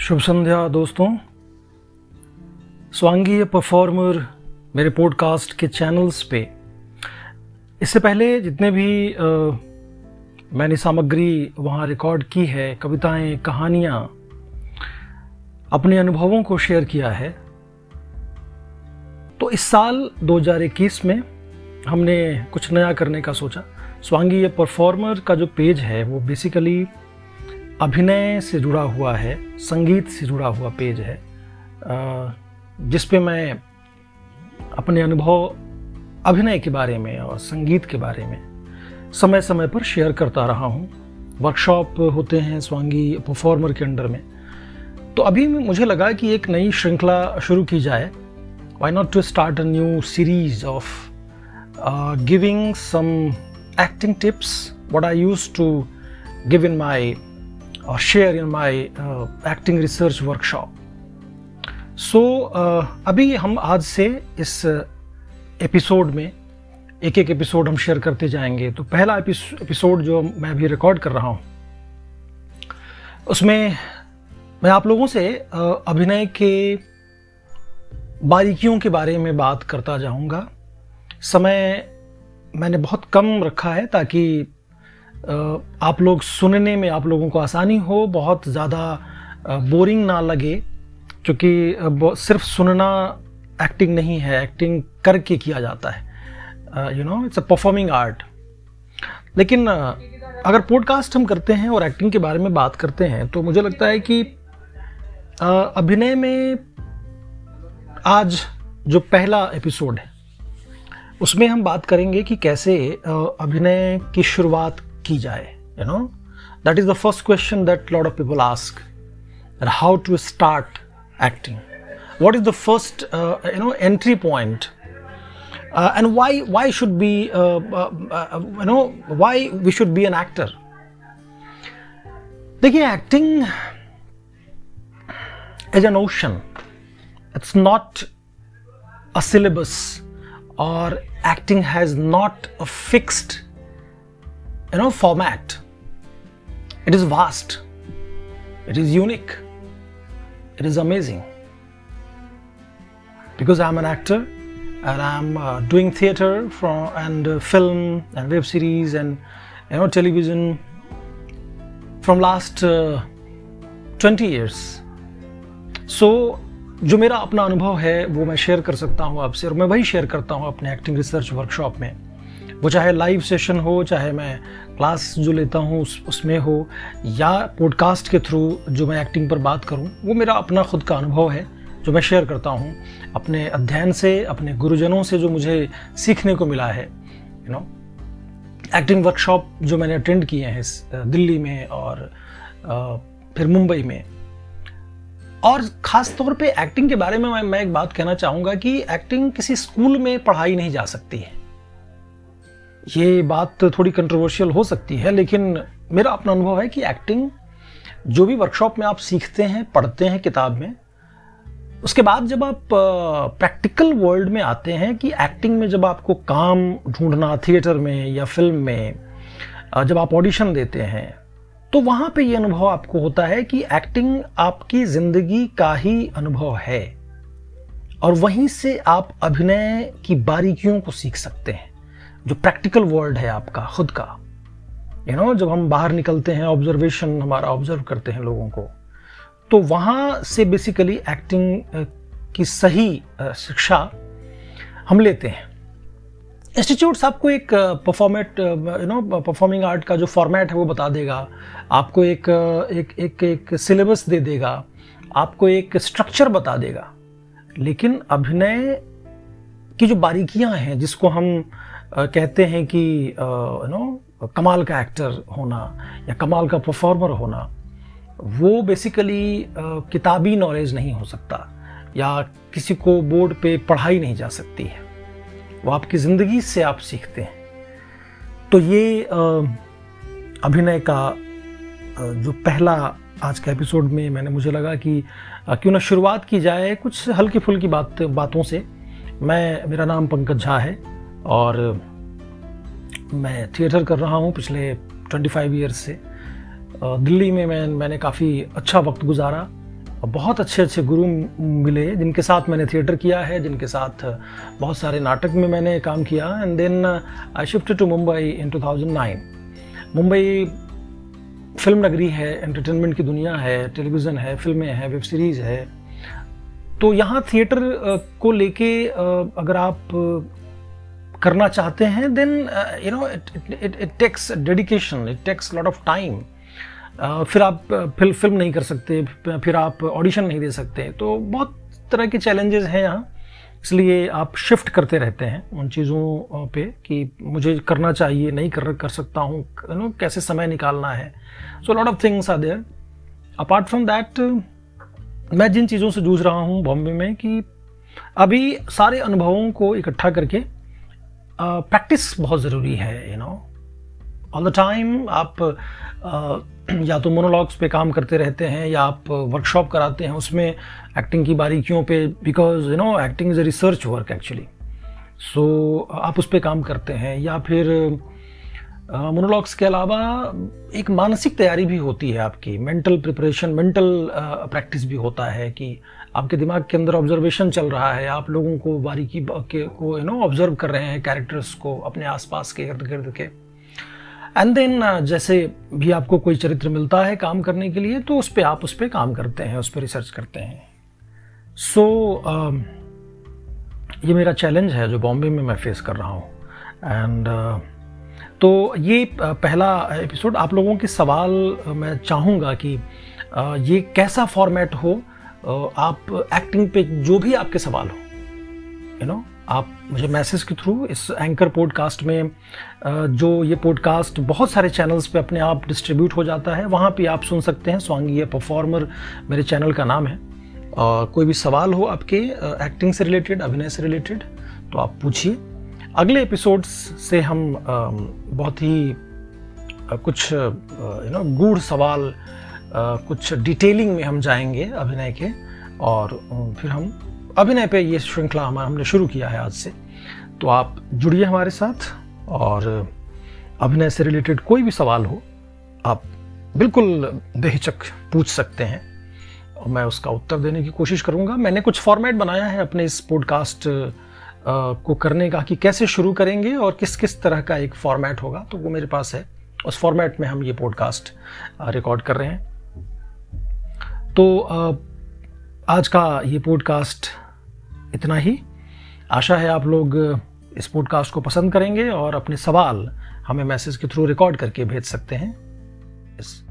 शुभ संध्या दोस्तों। स्वांगीय परफॉर्मर मेरे पॉडकास्ट के चैनल्स पे। इससे पहले जितने भी आ, मैंने सामग्री वहाँ रिकॉर्ड की है कविताएँ कहानियाँ अपने अनुभवों को शेयर किया है तो इस साल 2021 में हमने कुछ नया करने का सोचा। स्वांगीय परफॉर्मर का जो पेज है वो बेसिकली अभिनय से जुड़ा हुआ है, संगीत से जुड़ा हुआ पेज है जिस पे मैं अपने अनुभव अभिनय के बारे में और संगीत के बारे में समय समय पर शेयर करता रहा हूँ। वर्कशॉप होते हैं स्वांगी परफॉर्मर के अंडर में। तो अभी मुझे लगा कि एक नई श्रृंखला शुरू की जाए। Why not to start a new series of giving some acting tips what I used to give in my share in my uh, acting research workshop. So so, uh, अभी हम आज से इस एपिसोड में एक एक एपिसोड हम share करते जाएँगे तो पहला एपिसोड जो मैं अभी रिकॉर्ड कर रहा हूँ उसमें मैं आप लोगों से अभिनय के बारीकियों के बारे में बात करता जाऊँगा समय मैंने बहुत कम रखा है ताकि आप लोग सुनने में आप लोगों को आसानी हो, बहुत ज़्यादा बोरिंग ना लगे, क्योंकि सिर्फ़ सुनना एक्टिंग नहीं है एक्टिंग करके किया जाता है। You know it's a performing art लेकिन अगर पॉडकास्ट हम करते हैं और एक्टिंग के बारे में बात करते हैं तो मुझे लगता है कि अभिनय में आज जो पहला एपिसोड है, उसमें हम बात करेंगे कि कैसे अभिनय की शुरुआत की जाए you know that is the first question that lot of people ask how to start acting what is the first uh, you know entry point uh, and why why should be uh, you know why we should be an actor देखिए acting as an ocean it's not a syllabus और acting has not a fixed you know format it is vast it is unique it is amazing because i'm an actor and i'm uh, doing theater from and uh, film and web series and you know television from last uh, 20 years so जो मेरा अपना अनुभव है वो मैं share कर सकता हूँ आपसे और मैं वही शेयर करता हूँ अपने एक्टिंग रिसर्च वर्कशॉप में वो चाहे लाइव सेशन हो चाहे मैं क्लास जो लेता हूँ उस उसमें हो या पॉडकास्ट के थ्रू जो मैं एक्टिंग पर बात करूँ वो मेरा अपना खुद का अनुभव है जो मैं शेयर करता हूँ अपने अध्ययन से अपने गुरुजनों से जो मुझे सीखने को मिला है यू नो एक्टिंग वर्कशॉप जो मैंने अटेंड किए हैं दिल्ली में और फिर मुंबई में। और ख़ास तौर पे एक्टिंग के बारे में मैं, मैं एक बात कहना चाहूँगा कि एक्टिंग किसी स्कूल में पढ़ाई नहीं जा सकती है। ये बात थोड़ी कंट्रोवर्शियल हो सकती है, लेकिन मेरा अपना अनुभव है कि एक्टिंग जो भी वर्कशॉप में आप सीखते हैं, पढ़ते हैं किताब में, उसके बाद जब आप प्रैक्टिकल वर्ल्ड में आते हैं कि एक्टिंग में जब आपको काम ढूंढना थिएटर में या फ़िल्म में जब आप ऑडिशन देते हैं तो वहाँ पे ये अनुभव आपको होता है कि एक्टिंग आपकी ज़िंदगी का ही अनुभव है। और वहीं से आप अभिनय की बारीकियों को सीख सकते हैं। जो प्रैक्टिकल वर्ल्ड है आपका, खुद का। यू नो जब हम बाहर निकलते हैं ऑब्जर्वेशन हमारा ऑब्ज़र्व करते हैं लोगों को तो वहाँ से बेसिकली एक्टिंग की सही शिक्षा हम लेते हैं। इंस्टीट्यूट्स आपको एक परफॉर्मेट यू नो परफॉर्मिंग आर्ट का जो फॉर्मेट है वो बता देगा। आपको एक एक एक एक सिलेबस दे देगा। आपको एक स्ट्रक्चर बता देगा। लेकिन अभिनय की जो बारीकियाँ हैं, जिसको हम कहते हैं कि यू नो कमाल का एक्टर होना या कमाल का परफॉर्मर होना, वो बेसिकली किताबी नॉलेज नहीं हो सकता या किसी को बोर्ड पे पढ़ाई नहीं जा सकती है। वो आपकी ज़िंदगी से आप सीखते हैं। तो ये अभिनय का जो पहला आज का एपिसोड में मैंने मुझे लगा कि क्यों ना शुरुआत की जाए कुछ हल्की फुल्की बात, बातों से। मैं, मेरा नाम पंकज झा है। और मैं थिएटर कर रहा हूँ पिछले 25 फाइव ईयर्स से दिल्ली में मैं, मैंने काफ़ी अच्छा वक्त गुजारा बहुत अच्छे अच्छे गुरु मिले जिनके साथ मैंने थिएटर किया है, जिनके साथ बहुत सारे नाटक में मैंने काम किया। And then I shift to Mumbai in 2009 Mumbai film नगरी है एंटरटेनमेंट की दुनिया है टेलीविज़न है फ़िल्में हैं वेब सीरीज़ है। तो यहाँ थिएटर को लेके अगर आप करना चाहते हैं then you know it it takes dedication it takes lot of time फिर आप फिल, फ़िल्म नहीं कर सकते फिर आप ऑडिशन नहीं दे सकते। तो बहुत तरह के चैलेंजेस हैं यहाँ। इसलिए आप शिफ्ट करते रहते हैं उन चीज़ों पे कि मुझे करना चाहिए नहीं कर कर सकता हूँ यू नो कैसे समय निकालना है। So lot of things are there apart from that मैं जिन चीज़ों से जूझ रहा हूँ बॉम्बे में कि अभी सारे अनुभवों को इकट्ठा करके प्रैक्टिस बहुत ज़रूरी है you know all the time आप uh, या तो मोनोलॉग्स पे काम करते रहते हैं या आप वर्कशॉप कराते हैं उसमें एक्टिंग की बारीकियों पे because you know acting is a research work actually so आप उस पर काम करते हैं या फिर मोनोलॉग्स के अलावा एक मानसिक तैयारी भी होती है आपकी मेंटल प्रिपरेशन मेंटल प्रैक्टिस भी होता है कि आपके दिमाग के अंदर ऑब्जर्वेशन चल रहा है आप लोगों को बारीकी के को यू नो ऑब्ज़र्व कर रहे हैं कैरेक्टर्स को अपने आसपास के इर्द गिर्द के। एंड देन जैसे भी आपको कोई चरित्र मिलता है काम करने के लिए तो उस पर आप उस पर काम करते हैं उस पर रिसर्च करते हैं। सो so, uh, ये मेरा चैलेंज है जो बॉम्बे में मैं फेस कर रहा हूँ। एंड तो ये पहला एपिसोड आप लोगों के सवाल मैं चाहूँगा कि ये कैसा फॉर्मेट हो? आप एक्टिंग पे जो भी आपके सवाल हो यू नो आप मुझे मैसेज के थ्रू इस एंकर पॉडकास्ट में जो ये पॉडकास्ट बहुत सारे चैनल्स पे अपने आप डिस्ट्रीब्यूट हो जाता है, वहाँ पे आप सुन सकते हैं स्वांगी परफॉर्मर मेरे चैनल का नाम है। और कोई भी सवाल हो आपके एक्टिंग से रिलेटेड अभिनय से रिलेटेड तो आप पूछिए। अगले एपिसोड्स से हम बहुत ही कुछ यू नो गूढ़ सवाल कुछ डिटेलिंग में हम जाएँगे अभिनय के और फिर हम, अभिनय पे ये श्रृंखला हमारा, हमने शुरू किया है आज से। तो आप जुड़िए हमारे साथ और, अभिनय से रिलेटेड कोई भी सवाल हो, आप बिल्कुल बेहिचक पूछ सकते हैं। और मैं उसका उत्तर देने की कोशिश करूँगा। मैंने कुछ फॉर्मेट बनाया है अपने इस पॉडकास्ट को करने का कि कैसे शुरू करेंगे और किस किस तरह का एक फॉर्मेट होगा। तो वो मेरे पास है। उस फॉर्मेट में हम ये पॉडकास्ट रिकॉर्ड कर रहे हैं। तो आज का ये पॉडकास्ट इतना ही। आशा है आप लोग इस पॉडकास्ट को पसंद करेंगे और अपने सवाल हमें मैसेज के थ्रू रिकॉर्ड करके भेज सकते हैं। इस